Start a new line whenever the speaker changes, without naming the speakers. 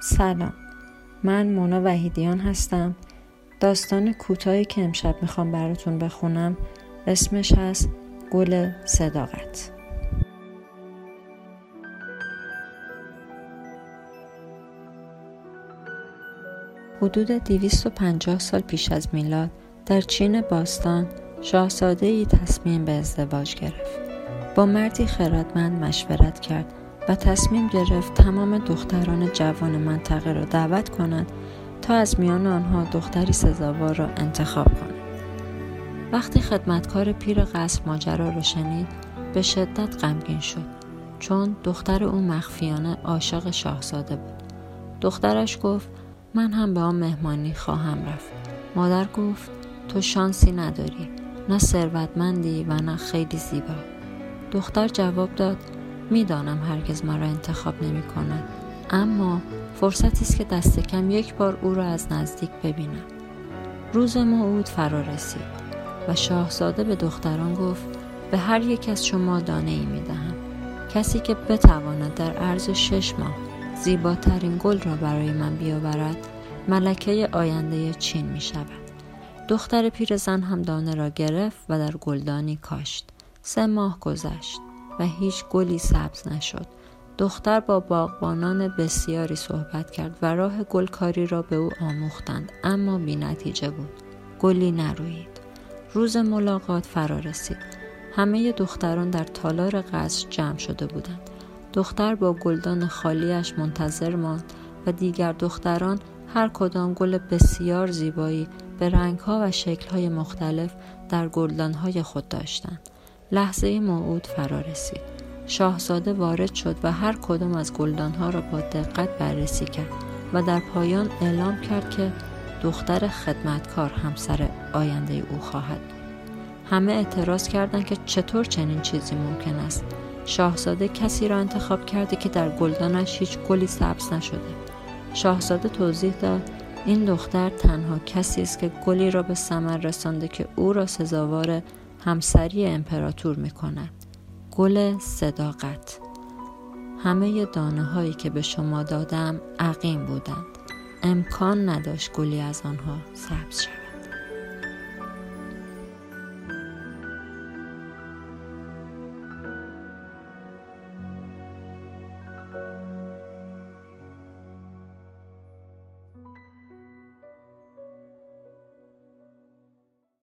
سلام. من مونا وحیدیان هستم. داستان کوتاهی که امشب می‌خوام براتون بخونم اسمش هست گل صداقت. حدود 250 سال پیش از میلاد در چین باستان شاهزاده ای تصمیم به ازدواج گرفت. با مردی خردمند مشورت کرد و تصمیم گرفت تمام دختران جوان منطقه را دعوت کند تا از میان آنها دختری سزاوار را انتخاب کند. وقتی خدمتکار پیر قصر ماجرا را شنید به شدت غمگین شد چون دختر او مخفیانه عاشق شاهزاده بود. دخترش گفت من هم به آن مهمانی خواهم رفت. مادر گفت تو شانسی نداری نه ثروتمندی و نه خیلی زیبا. دختر جواب داد می‌دانم هرگز مرا انتخاب نمی کند اما فرصتی است که دست کم یک بار او را از نزدیک ببینم روز موعود فرا رسید و شاهزاده به دختران گفت به هر یک از شما دانه ای می دهم. کسی که بتواند در عرض شش ماه زیباترین گل را برای من بیاورد ملکه آینده چین می شود. دختر پیرزن هم دانه را گرفت و در گلدانی کاشت. سه ماه گذشت. و هیچ گلی سبز نشد. دختر با باغبانان بسیاری صحبت کرد و راه گلکاری را به او آموختند اما بی نتیجه بود. گلی نروید. روز ملاقات فرا رسید. همه دختران در تالار قصر جمع شده بودند. دختر با گلدان خالیش منتظر ماند و دیگر دختران هر کدام گل بسیار زیبایی به رنگها و شکلهای مختلف در گلدانهای خود داشتند. لحظه موعود فرا رسید. شاهزاده وارد شد و هر کدام از گلدانها را با دقت بررسی کرد و در پایان اعلام کرد که دختر خدمتکار همسر آینده او خواهد. همه اعتراض کردند که چطور چنین چیزی ممکن است. شاهزاده کسی را انتخاب کرده که در گلدانش هیچ گلی سبز نشده. شاهزاده توضیح داد این دختر تنها کسی است که گلی را به ثمر رسانده که او را سزاوار همسری امپراتور می کند. گل صداقت همه دانه هایی که به شما دادم عقیم بودند. امکان نداشت گلی از آنها سبز شود.